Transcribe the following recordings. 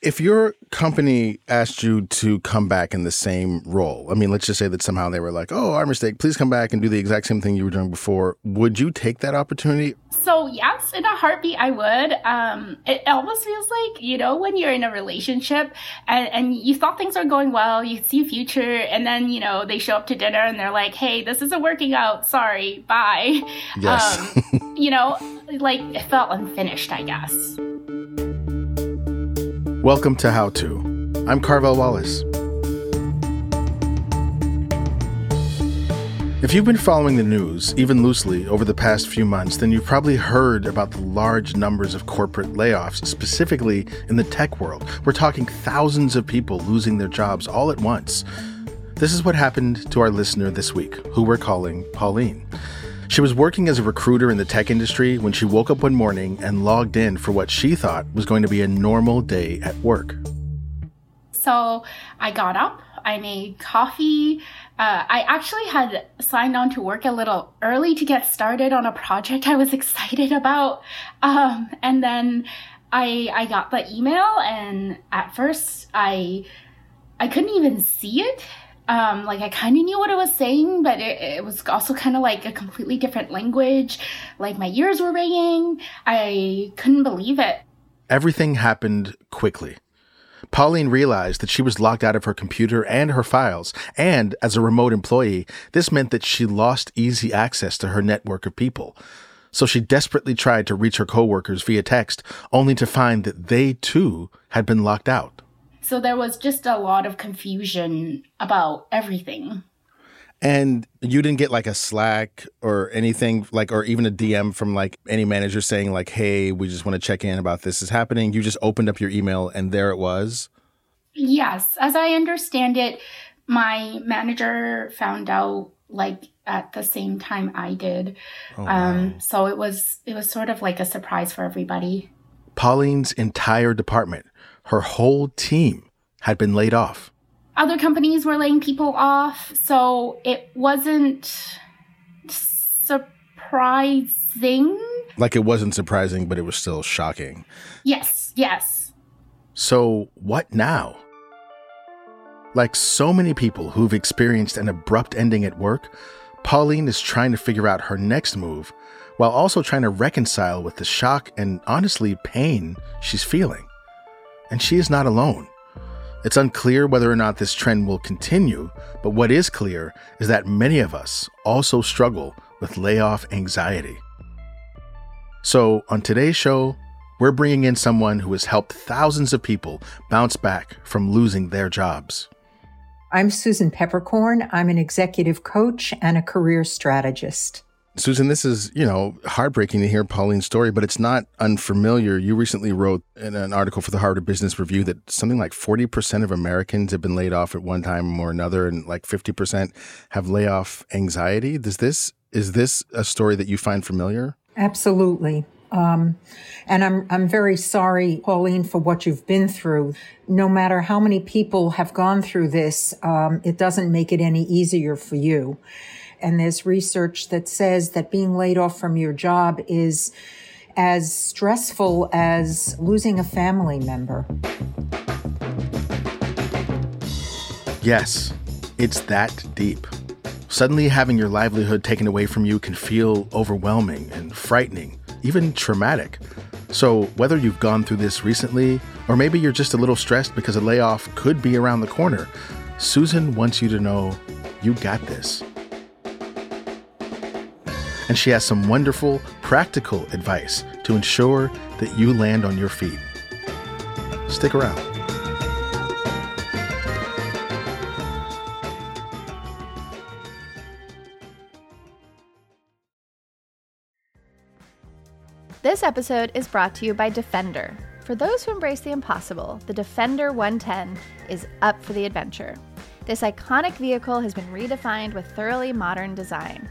If your company asked you to come back in the same role, I mean, let's just say that somehow they were like, oh, our mistake, please come back and do the exact same thing you were doing before, would you take that opportunity? So, yes, in a heartbeat, I would. Um, it almost feels like, you know, when you're in a relationship and, and you thought things are going well, you see a future, and then, you know, they show up to dinner and they're like, hey, this isn't working out. Sorry, bye. Yes. Um, you know, like it felt unfinished, I guess. Welcome to How To. I'm Carvell Wallace. If you've been following the news, even loosely, over the past few months, then you've probably heard about the large numbers of corporate layoffs, specifically in the tech world. We're talking thousands of people losing their jobs all at once. This is what happened to our listener this week, who we're calling Pauline. She was working as a recruiter in the tech industry when she woke up one morning and logged in for what she thought was going to be a normal day at work. So I got up, I made coffee. Uh, I actually had signed on to work a little early to get started on a project I was excited about. Um, and then I, I got the email, and at first I, I couldn't even see it um, like I kind of knew what it was saying, but it, it was also kind of like a completely different language. Like my ears were ringing. I couldn't believe it. Everything happened quickly. Pauline realized that she was locked out of her computer and her files, and as a remote employee, this meant that she lost easy access to her network of people. So she desperately tried to reach her coworkers via text, only to find that they too had been locked out. So there was just a lot of confusion about everything. And you didn't get like a Slack or anything like, or even a DM from like any manager saying like, "Hey, we just want to check in about this is happening." You just opened up your email and there it was. Yes, as I understand it, my manager found out like at the same time I did. Oh, wow. Um, so it was it was sort of like a surprise for everybody. Pauline's entire department her whole team had been laid off. Other companies were laying people off, so it wasn't surprising. Like it wasn't surprising, but it was still shocking. Yes, yes. So, what now? Like so many people who've experienced an abrupt ending at work, Pauline is trying to figure out her next move while also trying to reconcile with the shock and honestly pain she's feeling and she is not alone. It's unclear whether or not this trend will continue, but what is clear is that many of us also struggle with layoff anxiety. So, on today's show, we're bringing in someone who has helped thousands of people bounce back from losing their jobs. I'm Susan Peppercorn. I'm an executive coach and a career strategist. Susan, this is, you know, heartbreaking to hear Pauline's story, but it's not unfamiliar. You recently wrote in an article for the Harvard Business Review that something like 40% of Americans have been laid off at one time or another, and like 50% have layoff anxiety. Does this, is this a story that you find familiar? Absolutely. Um, and I'm, I'm very sorry, Pauline, for what you've been through. No matter how many people have gone through this, um, it doesn't make it any easier for you. And there's research that says that being laid off from your job is as stressful as losing a family member. Yes, it's that deep. Suddenly having your livelihood taken away from you can feel overwhelming and frightening, even traumatic. So, whether you've gone through this recently, or maybe you're just a little stressed because a layoff could be around the corner, Susan wants you to know you got this and she has some wonderful, practical advice to ensure that you land on your feet. Stick around. This episode is brought to you by Defender. For those who embrace the impossible, the Defender 110 is up for the adventure. This iconic vehicle has been redefined with thoroughly modern design.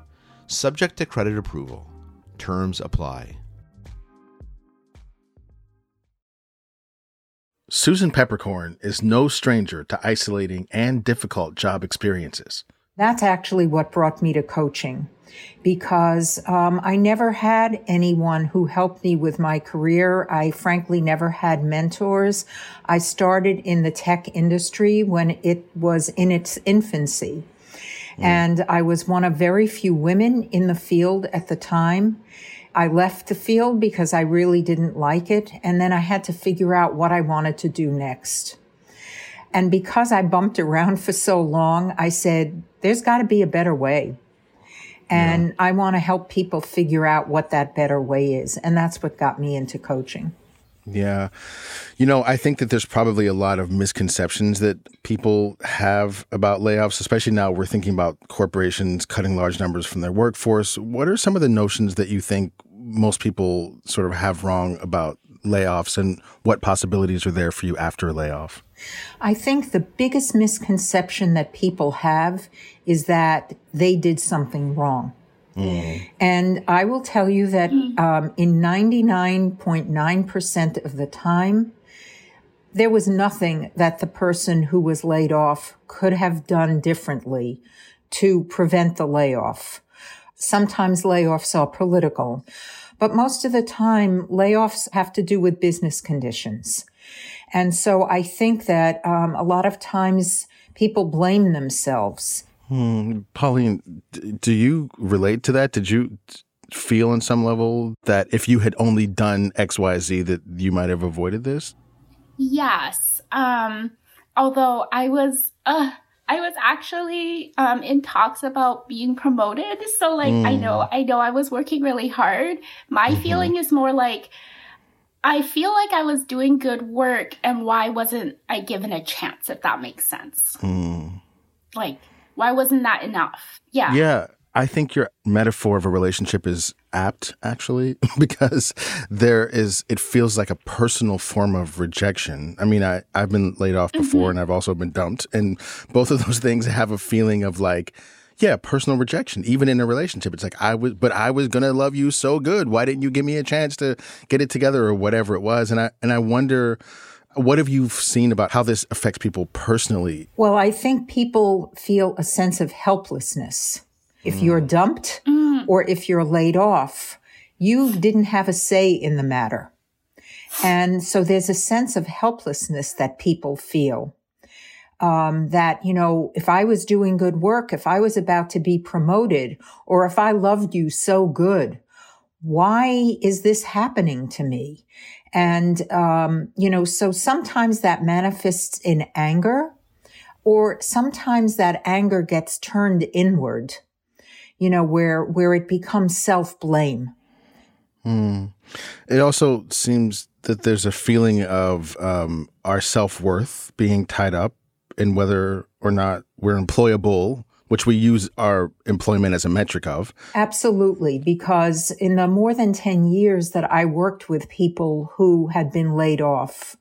Subject to credit approval. Terms apply. Susan Peppercorn is no stranger to isolating and difficult job experiences. That's actually what brought me to coaching because um, I never had anyone who helped me with my career. I frankly never had mentors. I started in the tech industry when it was in its infancy. Mm. And I was one of very few women in the field at the time. I left the field because I really didn't like it. And then I had to figure out what I wanted to do next. And because I bumped around for so long, I said, there's got to be a better way. And yeah. I want to help people figure out what that better way is. And that's what got me into coaching. Yeah. You know, I think that there's probably a lot of misconceptions that people have about layoffs, especially now we're thinking about corporations cutting large numbers from their workforce. What are some of the notions that you think most people sort of have wrong about layoffs and what possibilities are there for you after a layoff? I think the biggest misconception that people have is that they did something wrong. Mm. And I will tell you that um, in 99.9% of the time, there was nothing that the person who was laid off could have done differently to prevent the layoff. Sometimes layoffs are political, but most of the time layoffs have to do with business conditions. And so I think that um, a lot of times people blame themselves Hmm. Pauline, do you relate to that? Did you feel on some level that if you had only done X, Y, Z, that you might have avoided this? Yes. Um, although I was, uh, I was actually um, in talks about being promoted. So like, mm. I know, hmm. I know, I was working really hard. My mm-hmm. feeling is more like. I feel like I was doing good work, and why wasn't I given a chance? If that makes sense. Mm. Like, why wasn't that enough? Yeah. Yeah. I think your metaphor of a relationship is apt, actually, because there is, it feels like a personal form of rejection. I mean, I, I've been laid off before mm-hmm. and I've also been dumped. And both of those things have a feeling of like, yeah, personal rejection. Even in a relationship, it's like, I was, but I was going to love you so good. Why didn't you give me a chance to get it together or whatever it was? And I, and I wonder, what have you seen about how this affects people personally? Well, I think people feel a sense of helplessness. If mm. you're dumped mm. or if you're laid off, you didn't have a say in the matter. And so there's a sense of helplessness that people feel. Um, that, you know, if I was doing good work, if I was about to be promoted, or if I loved you so good, why is this happening to me? And, um, you know, so sometimes that manifests in anger or sometimes that anger gets turned inward, you know, where, where it becomes self blame. Mm. It also seems that there's a feeling of um, our self worth being tied up in whether or not we're employable which we use our employment as a metric of. Absolutely, because in the more than 10 years that I worked with people who had been laid off,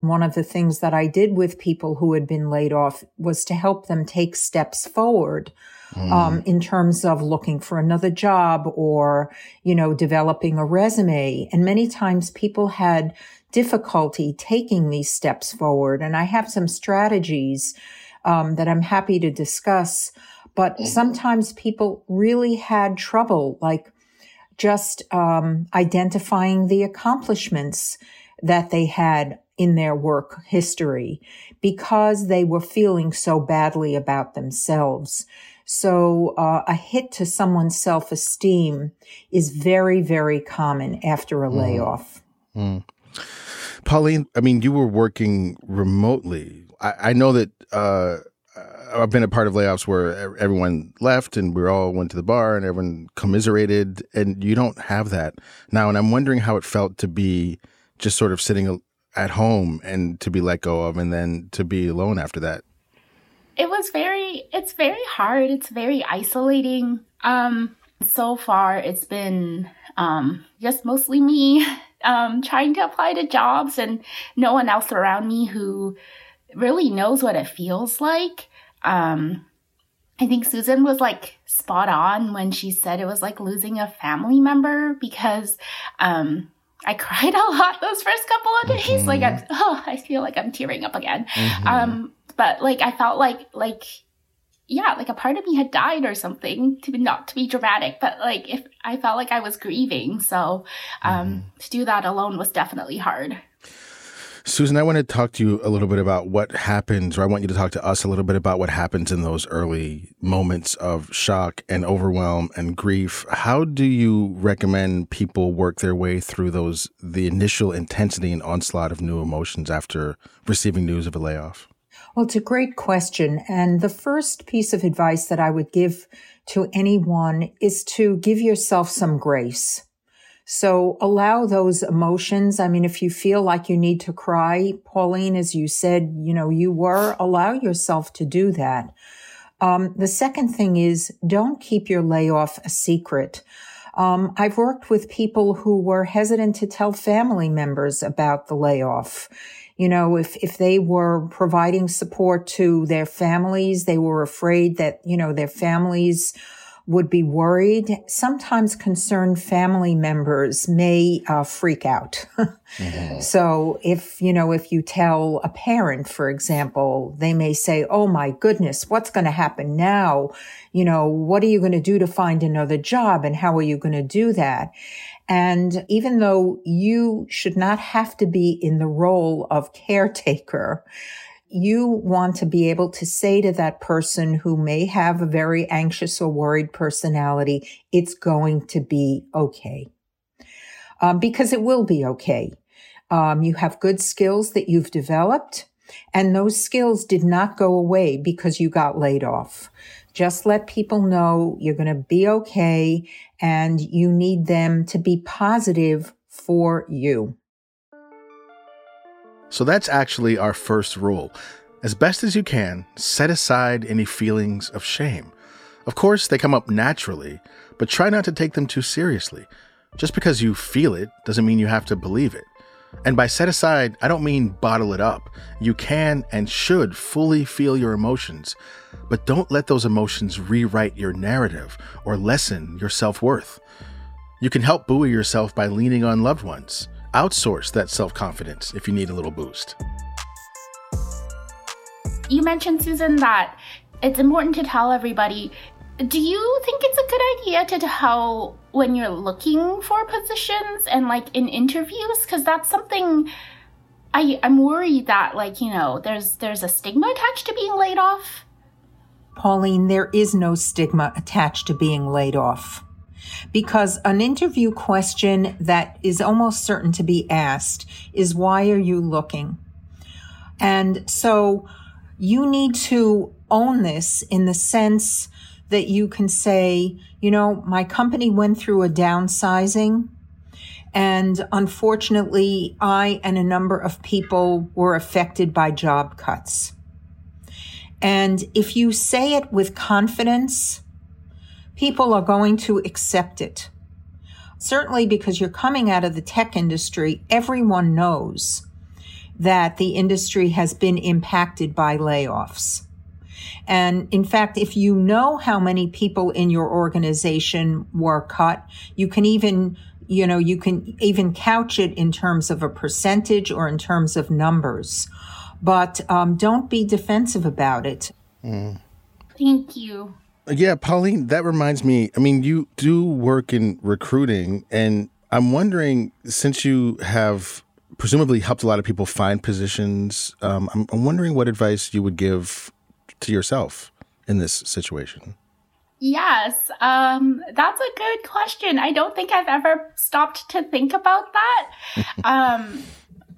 one of the things that I did with people who had been laid off was to help them take steps forward. Mm. Um, in terms of looking for another job or, you know, developing a resume. And many times people had difficulty taking these steps forward. And I have some strategies um, that I'm happy to discuss. But mm-hmm. sometimes people really had trouble, like just um, identifying the accomplishments that they had in their work history because they were feeling so badly about themselves. So uh, a hit to someone's self esteem is very, very common after a mm. layoff. Mm. Pauline, I mean, you were working remotely. I, I know that uh, I've been a part of layoffs where everyone left and we all went to the bar and everyone commiserated, and you don't have that now. And I'm wondering how it felt to be just sort of sitting at home and to be let go of, and then to be alone after that. It was very. It's very hard. It's very isolating. Um, so far, it's been um, just mostly me um, trying to apply to jobs and no one else around me who really knows what it feels like. Um, I think Susan was like spot on when she said it was like losing a family member because um, I cried a lot those first couple of days. Mm-hmm. Like, I'm, oh, I feel like I'm tearing up again. Mm-hmm. Um, but like, I felt like, like, yeah, like a part of me had died or something to be not to be dramatic, but like if I felt like I was grieving. So, um, mm-hmm. to do that alone was definitely hard. Susan, I want to talk to you a little bit about what happens, or I want you to talk to us a little bit about what happens in those early moments of shock and overwhelm and grief. How do you recommend people work their way through those, the initial intensity and onslaught of new emotions after receiving news of a layoff? Well, it's a great question. And the first piece of advice that I would give to anyone is to give yourself some grace. So allow those emotions. I mean, if you feel like you need to cry, Pauline, as you said, you know, you were, allow yourself to do that. Um, the second thing is don't keep your layoff a secret. Um, I've worked with people who were hesitant to tell family members about the layoff. You know, if, if they were providing support to their families, they were afraid that, you know, their families would be worried. Sometimes concerned family members may uh, freak out. mm-hmm. So if, you know, if you tell a parent, for example, they may say, Oh my goodness, what's going to happen now? You know, what are you going to do to find another job? And how are you going to do that? And even though you should not have to be in the role of caretaker, you want to be able to say to that person who may have a very anxious or worried personality, it's going to be okay. Um, because it will be okay. Um, you have good skills that you've developed, and those skills did not go away because you got laid off. Just let people know you're going to be okay and you need them to be positive for you. So that's actually our first rule. As best as you can, set aside any feelings of shame. Of course, they come up naturally, but try not to take them too seriously. Just because you feel it doesn't mean you have to believe it. And by set aside, I don't mean bottle it up. You can and should fully feel your emotions, but don't let those emotions rewrite your narrative or lessen your self worth. You can help buoy yourself by leaning on loved ones outsource that self confidence if you need a little boost. You mentioned, Susan, that it's important to tell everybody. Do you think it's a good idea to tell when you're looking for positions and like in interviews? Because that's something I, I'm worried that like, you know, there's there's a stigma attached to being laid off. Pauline, there is no stigma attached to being laid off because an interview question that is almost certain to be asked is why are you looking? And so you need to own this in the sense that you can say, you know, my company went through a downsizing and unfortunately I and a number of people were affected by job cuts. And if you say it with confidence, people are going to accept it. Certainly because you're coming out of the tech industry, everyone knows that the industry has been impacted by layoffs. And in fact, if you know how many people in your organization were cut, you can even, you know, you can even couch it in terms of a percentage or in terms of numbers. But um, don't be defensive about it. Mm. Thank you. Yeah, Pauline, that reminds me. I mean, you do work in recruiting, and I'm wondering since you have presumably helped a lot of people find positions, um, I'm, I'm wondering what advice you would give to yourself in this situation. Yes, um, that's a good question. I don't think I've ever stopped to think about that. um,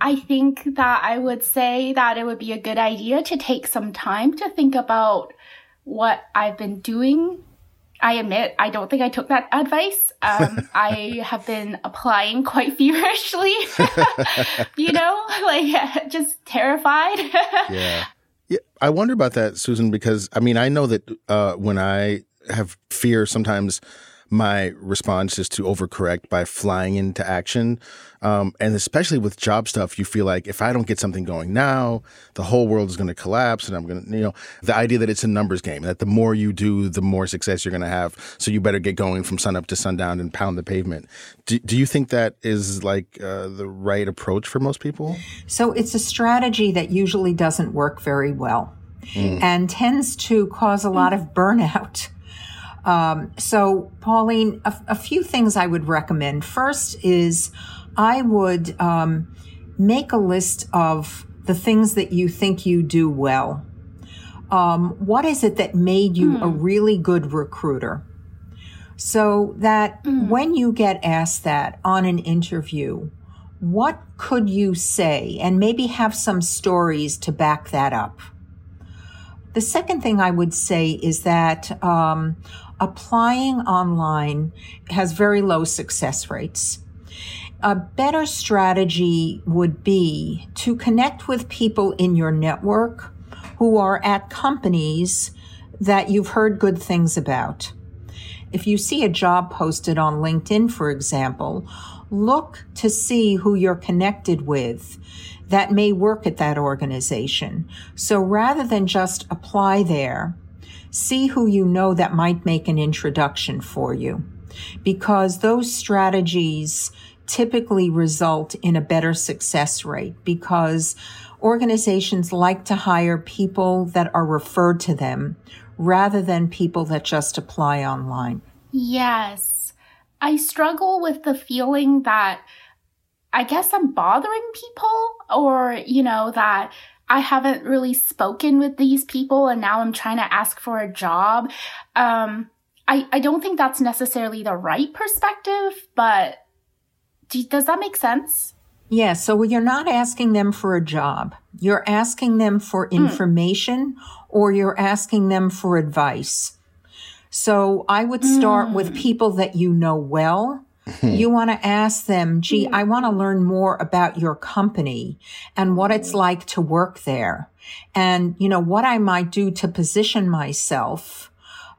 I think that I would say that it would be a good idea to take some time to think about what I've been doing. I admit I don't think I took that advice. Um, I have been applying quite feverishly, you know, like just terrified. yeah. Yeah. I wonder about that, Susan, because I mean, I know that uh, when I have fear, sometimes my response is to overcorrect by flying into action. Um, and especially with job stuff, you feel like if I don't get something going now, the whole world is going to collapse. And I'm going to, you know, the idea that it's a numbers game, that the more you do, the more success you're going to have. So you better get going from sunup to sundown and pound the pavement. Do, do you think that is like uh, the right approach for most people? So it's a strategy that usually doesn't work very well mm. and tends to cause a lot of burnout. Um, so, Pauline, a, a, few things I would recommend. First is I would um, make a list of the things that you think you do well. Um, what is it that made you mm. a hmm. really good recruiter? So that mm. when you get asked that on an interview, what could you say? And maybe have some stories to back that up. The second thing I would say is that um, applying online has very low success rates. A better strategy would be to connect with people in your network who are at companies that you've heard good things about. If you see a job posted on LinkedIn, for example, look to see who you're connected with that may work at that organization. So rather than just apply there, see who you know that might make an introduction for you because those strategies typically result in a better success rate because organizations like to hire people that are referred to them rather than people that just apply online. Yes. I struggle with the feeling that I guess I'm bothering people or, you know, that I haven't really spoken with these people and now I'm trying to ask for a job. Um, I, I don't think that's necessarily the right perspective, but do, does that make sense? Yeah, so you're not asking them for a job. You're asking them for hmm. information mm. or you're asking them for advice. So I would start mm. with hmm. people that you know well you want to ask them, gee, I want to learn more about your company and what it's like to work there. And, you know, what I might do to position myself,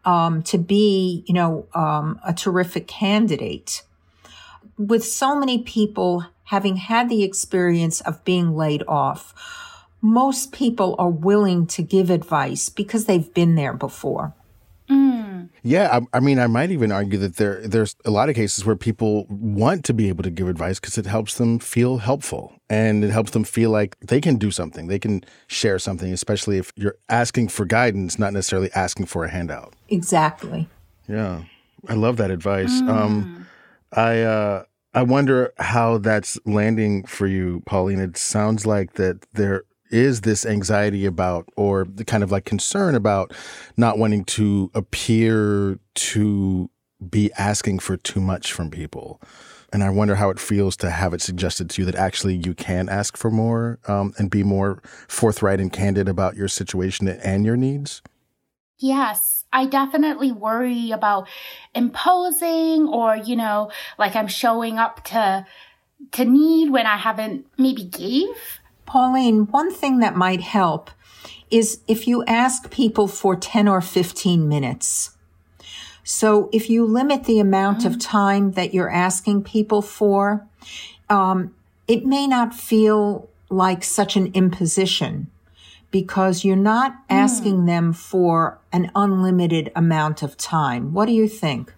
um, to be, you know, um, a terrific candidate. With so many people having had the experience of being laid off, most people are willing to give advice because they've been there before. Yeah, I, I, mean, I might even argue that there there's a lot of cases where people want to be able to give advice because it helps them feel helpful and it helps them feel like they can do something, they can share something, especially if you're asking for guidance, not necessarily asking for a handout. Exactly. Yeah, I love that advice. Mm. Um, I uh, I wonder how that's landing for you, Pauline. It sounds like that there is this anxiety about or the kind of like concern about not wanting to appear to be asking for too much from people? And i wonder how it feels to have it suggested to you that actually you can ask for more um, and be more forthright and candid about your situation and your needs? Yes i definitely worry about imposing or you know like i'm showing up to to need when i haven't maybe gave Pauline, one thing that might help is if you ask people for 10 or 15 minutes. So if you limit the amount mm-hmm. of time that you're asking people for, um, it may not feel like such an imposition because you're not mm. asking them for an unlimited amount of time. What do you think?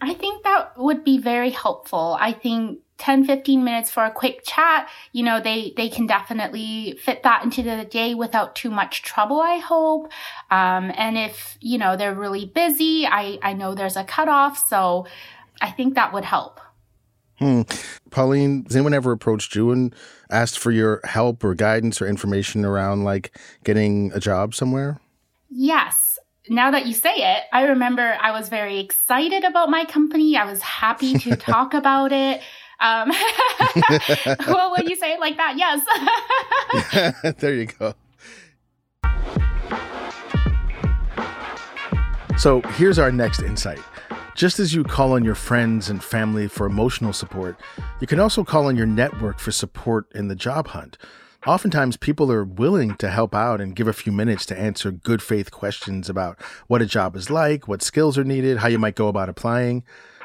I think that would be very helpful. I think 10 15 minutes for a quick chat you know they they can definitely fit that into the day without too much trouble i hope um, and if you know they're really busy i i know there's a cutoff so i think that would help Hmm. Pauline, has anyone ever approached you and asked for your help or guidance or information around like getting a job somewhere? Yes. Now that you say it, I remember I was very excited about my company. I was happy to talk about it. Um, well, when you say it like that, yes. there you go. So here's our next insight. Just as you call on your friends and family for emotional support, you can also call on your network for support in the job hunt. Oftentimes, people are willing to help out and give a few minutes to answer good faith questions about what a job is like, what skills are needed, how you might go about applying.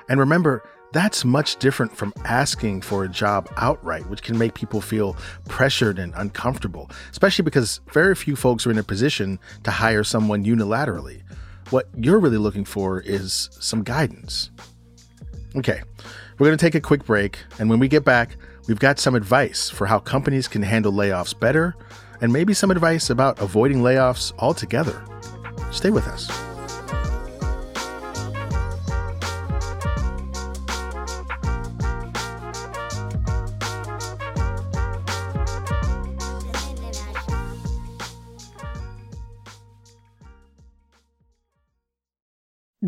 And remember, that's much different from asking for a job outright, which can make people feel pressured and uncomfortable, especially because very few folks are in a position to hire someone unilaterally. What you're really looking for is some guidance. Okay, we're going to take a quick break, and when we get back, we've got some advice for how companies can handle layoffs better, and maybe some advice about avoiding layoffs altogether. Stay with us.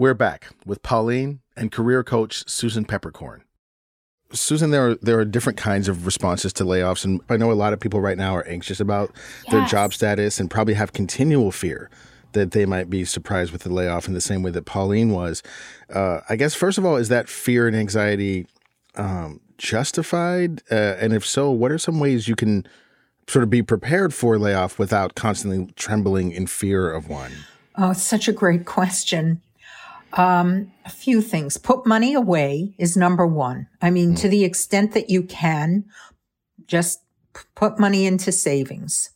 We're back with Pauline and career coach Susan Peppercorn. Susan, there are there are different kinds of responses to layoffs, and I know a lot of people right now are anxious about yes. their job status and probably have continual fear that they might be surprised with the layoff in the same way that Pauline was. Uh, I guess first of all, is that fear and anxiety um, justified? Uh, and if so, what are some ways you can sort of be prepared for layoff without constantly trembling in fear of one? Oh, it's such a great question. Um, a few things. Put money away is number one. I mean, mm. to the extent that you can, just put money into savings.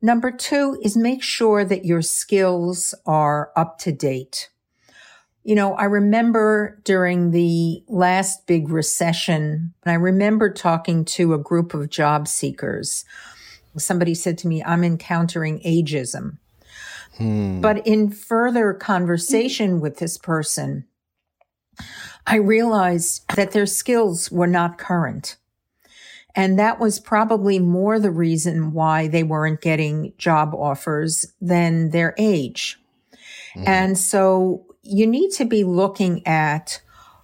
Number two is make sure that your skills are up to date. You know, I remember during the last big recession, I remember talking to a group of job seekers. Somebody said to me, I'm encountering ageism. Hmm. But in further conversation with this person, I realized that their skills were not current. And that was probably more the reason why they weren't getting job offers than their age. Mm. And so you need to be looking at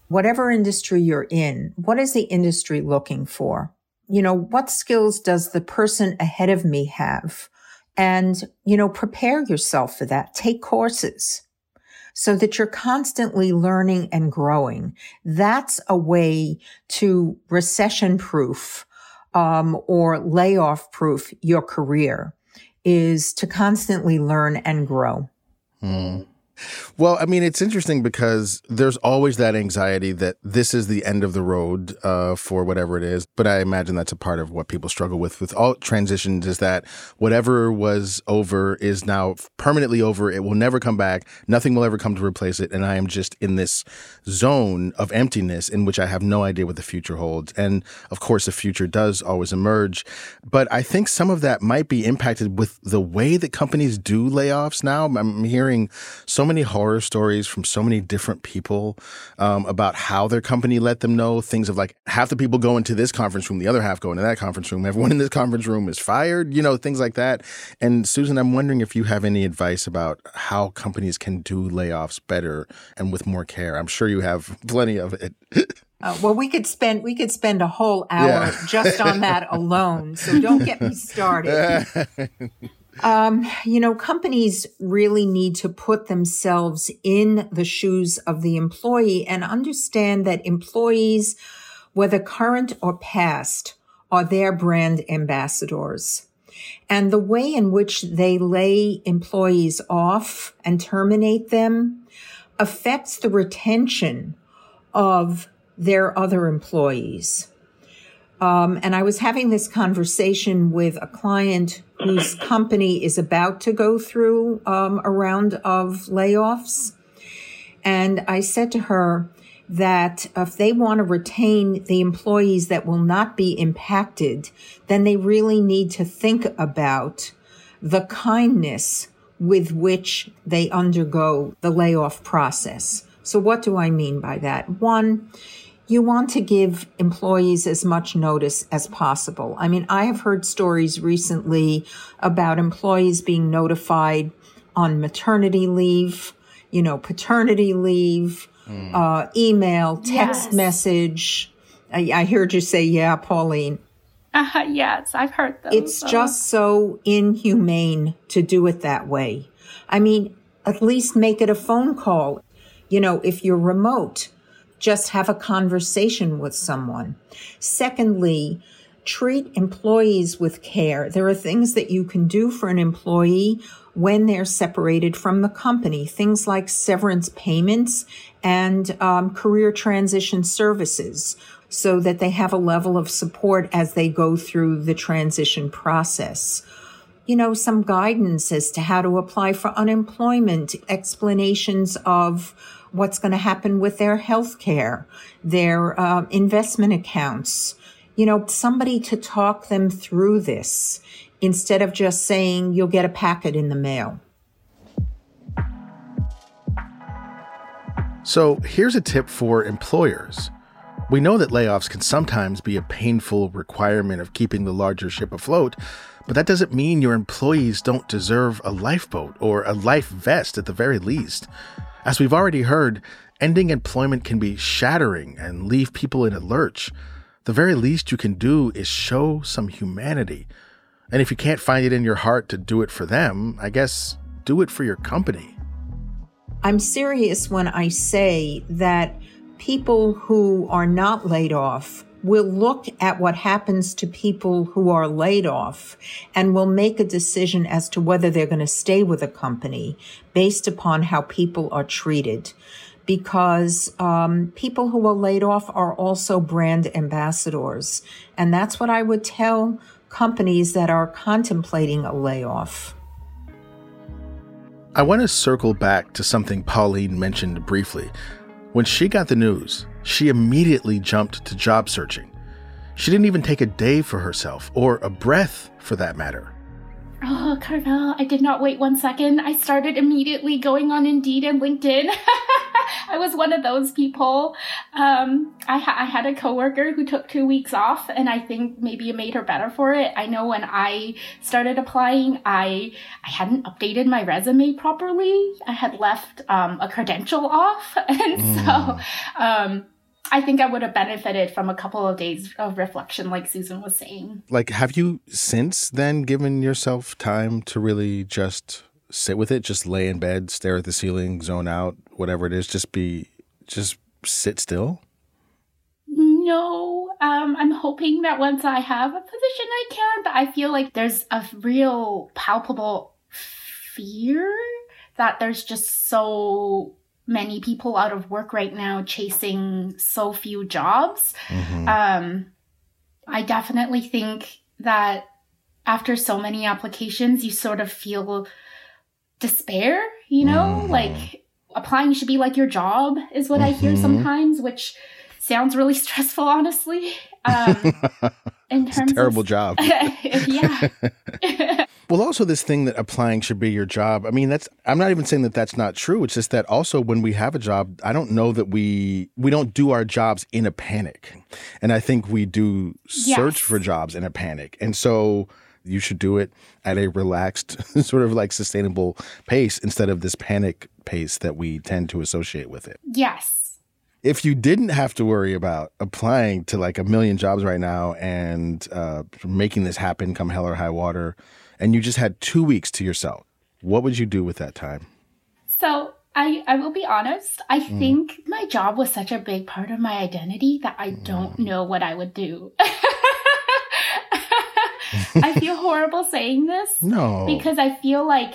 whatever industry you're in. What is the industry looking for? You know, what skills does the person ahead of me have? And, you know, prepare yourself for that. Take courses so that you're constantly learning and growing. That's a way to recession proof um, or layoff proof your career is to constantly learn and grow. Mm. Well, I mean, it's interesting because there's always that anxiety that this is the end of the road uh, for whatever it is. But I imagine that's a part of what people struggle with with all transitions is that whatever was over is now permanently over. It will never come back. Nothing will ever come to replace it. And I am just in this zone of emptiness in which I have no idea what the future holds. And of course, the future does always emerge. But I think some of that might be impacted with the way that companies do layoffs now. I'm hearing so many horror stories from so many different people um, about how their company let them know things of like half the people go into this conference room, the other half go into that conference room. Everyone in this conference room is fired, you know, things like that. And Susan, I'm wondering if you have any advice about how companies can do layoffs better and with more care. I'm sure you have plenty of it. Uh, well, we could spend we could spend a whole hour yeah. just on that alone. So don't get me started. Um, you know, companies really need to put themselves in the shoes of the employee and understand that employees, whether current or past, are their brand ambassadors. And the way in which they lay employees off and terminate them affects the retention of their other employees. Um, and I was having this conversation with a client whose company is about to go through um, a round of layoffs. And I said to her that if they want to retain the employees that will not be impacted, then they really need to think about the kindness with which they undergo the layoff process. So what do I mean by that? One, you want to give employees as much notice as possible. I mean, I have heard stories recently about employees being notified on maternity leave, you know, paternity leave, mm. uh, email, text yes. message. I, I, heard you say, yeah, Pauline. Uh, yes, I've heard those. It's uh. just so inhumane to do it that way. I mean, at least make it a phone call. You know, if you're remote, just have a conversation with someone. Secondly, treat employees with care. There are things that you can do for an employee when they're separated from the company, things like severance payments and um, career transition services so that they have a level of support as they go through the transition process. You know, some guidance as to how to apply for unemployment, explanations of what's going to happen with their health care, their uh, investment accounts. You know, somebody to talk them through this instead of just saying you'll get a packet in the mail. So here's a tip for employers. We know that layoffs can sometimes be a painful requirement of keeping the larger ship afloat, but that doesn't mean your employees don't deserve a lifeboat or a life vest at the very least. As we've already heard, ending employment can be shattering and leave people in a lurch. The very least you can do is show some humanity. And if you can't find it in your heart to do it for them, I guess do it for your company. I'm serious when I say that people who are not laid off will look at what happens to people who are laid off and will make a decision as to whether they're going to stay with a company based upon how people are treated. Because um, people who are laid off are also brand ambassadors. And that's what I would tell companies that are contemplating a layoff. I want to circle back to something Pauline mentioned briefly. When she got the news, she immediately jumped to job searching. She didn't even take a day for herself, or a breath for that matter. Oh, Carvell, I did not wait one second. I started immediately going on Indeed and LinkedIn. I was one of those people. Um, I, ha- I had a coworker who took two weeks off, and I think maybe it made her better for it. I know when I started applying, I I hadn't updated my resume properly. I had left um, a credential off, and mm. so um, I think I would have benefited from a couple of days of reflection, like Susan was saying. Like, have you since then given yourself time to really just sit with it, just lay in bed, stare at the ceiling, zone out, whatever it is, just be, just sit still? No, um, I'm hoping that once I have a position, I can, but I feel like there's a real palpable fear that there's just so many people out of work right now chasing so few jobs. Mm-hmm. Um, I definitely think that after so many applications, you sort of feel despair, you know, mm-hmm. like applying should be like your job, is what mm-hmm. I hear mm-hmm. sometimes, which sounds really stressful, honestly. Um, in terms it's a terrible of, job. yeah. well, also this thing that applying should be your job. I mean, that's I'm not even saying that that's not true. It's just that also when we have a job, I don't know that we we don't do our jobs in a panic, and I think we do search yes. for jobs in a panic, and so you should do it at a relaxed, sort of like sustainable pace instead of this panic pace that we tend to associate with it. Yes if you didn't have to worry about applying to like a million jobs right now and uh, making this happen come hell or high water, and you just had two weeks to yourself, what would you do with that time? So I, I will be honest. I mm. think my job was such a big part of my identity that I don't mm. know what I would do. I feel horrible saying this. No. Because I feel like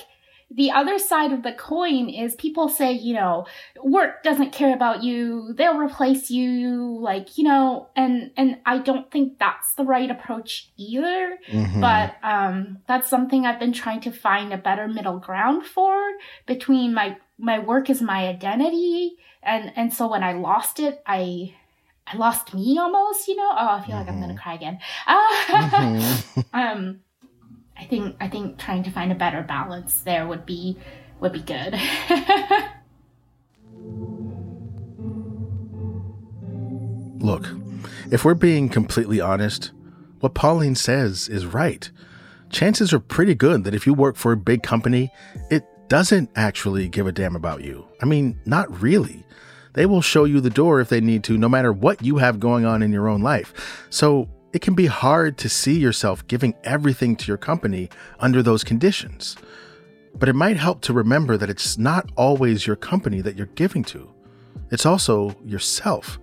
the other side of the coin is people say, you know, work doesn't care about you. They'll replace you. Like, you know, and, and I don't think that's the right approach either. Mm-hmm. But, um, that's something I've been trying to find a better middle ground for between my, my work is my identity. And, and so when I lost it, I, I lost me almost, you know? Oh, I feel mm-hmm. like I'm going to mm-hmm. cry again. Mm-hmm. um, I think I think trying to find a better balance there would be would be good. Look, if we're being completely honest, what Pauline says is right. Chances are pretty good that if you work for a big company, it doesn't actually give a damn about you. I mean, not really. They will show you the door if they need to, no matter what you have going on in your own life. So it can be hard to see yourself giving everything to your company under those conditions. But it might help to remember that it's not always your company that you're giving to, it's also yourself.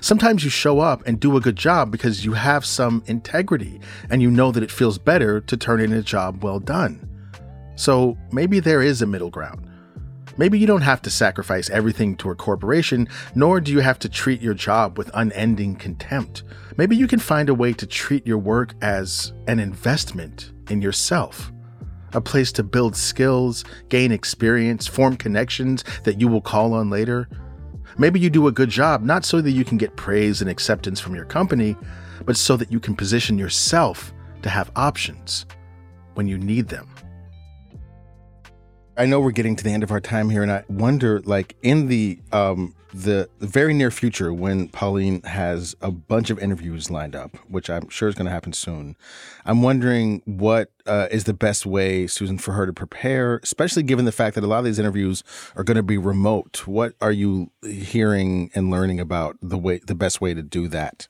Sometimes you show up and do a good job because you have some integrity and you know that it feels better to turn in a job well done. So maybe there is a middle ground. Maybe you don't have to sacrifice everything to a corporation, nor do you have to treat your job with unending contempt. Maybe you can find a way to treat your work as an investment in yourself, a place to build skills, gain experience, form connections that you will call on later. Maybe you do a good job not so that you can get praise and acceptance from your company, but so that you can position yourself to have options when you need them. I know we're getting to the end of our time here, and I wonder, like, in the um, the, very near future, when Pauline has a bunch of interviews lined up, which I'm sure is going to happen soon, I'm wondering what uh, is the best way, Susan, for her to prepare, especially given the fact that a lot of these interviews are going to be remote. What are you hearing and learning about the way, the best way to do that?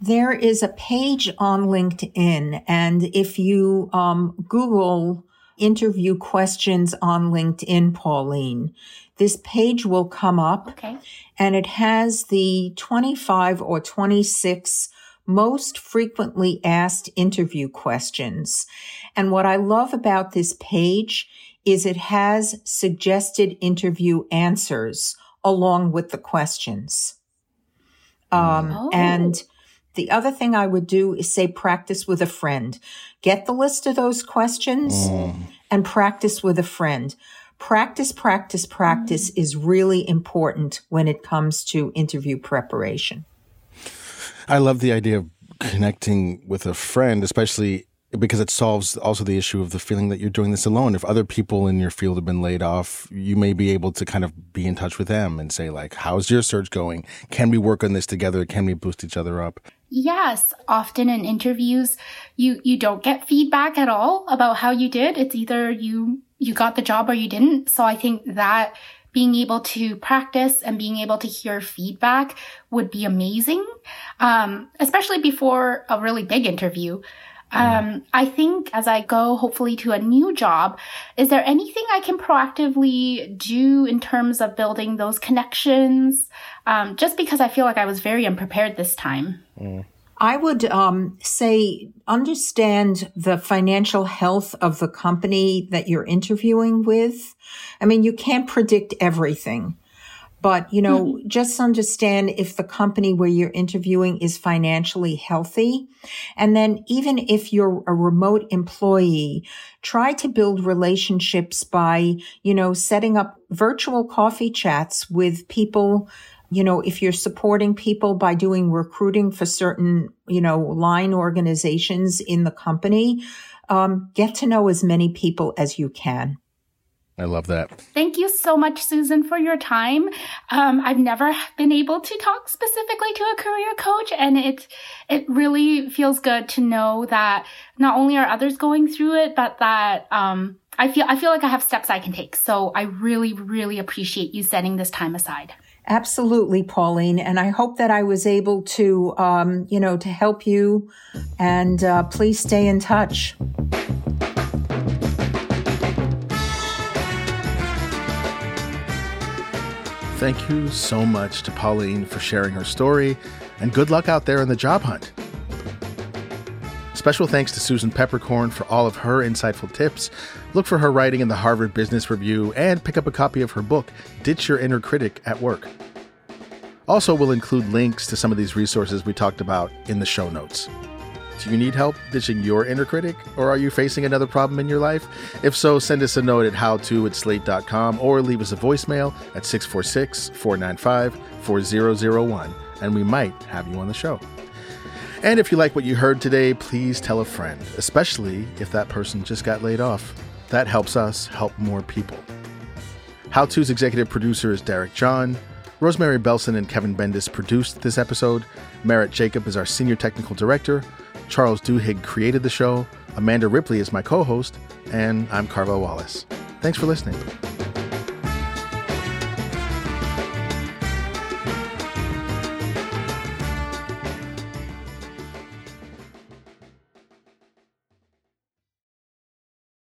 There is a page on LinkedIn, and if you um, Google interview questions on LinkedIn, Pauline. This page will come up okay. and it has the 25 or 26 most frequently asked interview questions. And what I love about this page is it has suggested interview answers along with the questions. Um, oh. and the other thing I would do is say practice with a friend. Get the list of those questions mm. and practice with a friend. Practice, practice, practice mm. is really important when it comes to interview preparation. I love the idea of connecting with a friend, especially because it solves also the issue of the feeling that you're doing this alone. If other people in your field have been laid off, you may be able to kind of be in touch with them and say like, "How's your search going? Can we work on this together? Can we boost each other up?" Yes, often in interviews, you you don't get feedback at all about how you did. It's either you you got the job or you didn't. So I think that being able to practice and being able to hear feedback would be amazing, um, especially before a really big interview. Um, I think as I go hopefully to a new job, is there anything I can proactively do in terms of building those connections? Um, just because I feel like I was very unprepared this time. Mm. I would um, say understand the financial health of the company that you're interviewing with. I mean, you can't predict everything, but you know, mm-hmm. just understand if the company where you're interviewing is financially healthy. And then even if you're a remote employee, try to build relationships by, you know, setting up virtual coffee chats with people you know, if you're supporting people by doing recruiting for certain, you know, line organizations in the company, um, get to know as many people as you can. I love that. Thank you so much, Susan, for your time. Um, I've never been able to talk specifically to a career coach, and it it really feels good to know that not only are others going through it, but that um, I feel I feel like I have steps I can take. So I really, really appreciate you setting this time aside. Absolutely, Pauline. And I hope that I was able to, um, you know, to help you. And uh, please stay in touch. Thank you so much to Pauline for sharing her story, and good luck out there in the job hunt. Special thanks to Susan Peppercorn for all of her insightful tips. Look for her writing in the Harvard Business Review and pick up a copy of her book, Ditch Your Inner Critic at Work. Also, we'll include links to some of these resources we talked about in the show notes. Do you need help ditching your inner critic, or are you facing another problem in your life? If so, send us a note at howto at slate.com or leave us a voicemail at 646 495 4001, and we might have you on the show. And if you like what you heard today, please tell a friend, especially if that person just got laid off. That helps us help more people. How To's executive producer is Derek John. Rosemary Belson and Kevin Bendis produced this episode. Merritt Jacob is our senior technical director. Charles Duhigg created the show. Amanda Ripley is my co host. And I'm Carvell Wallace. Thanks for listening.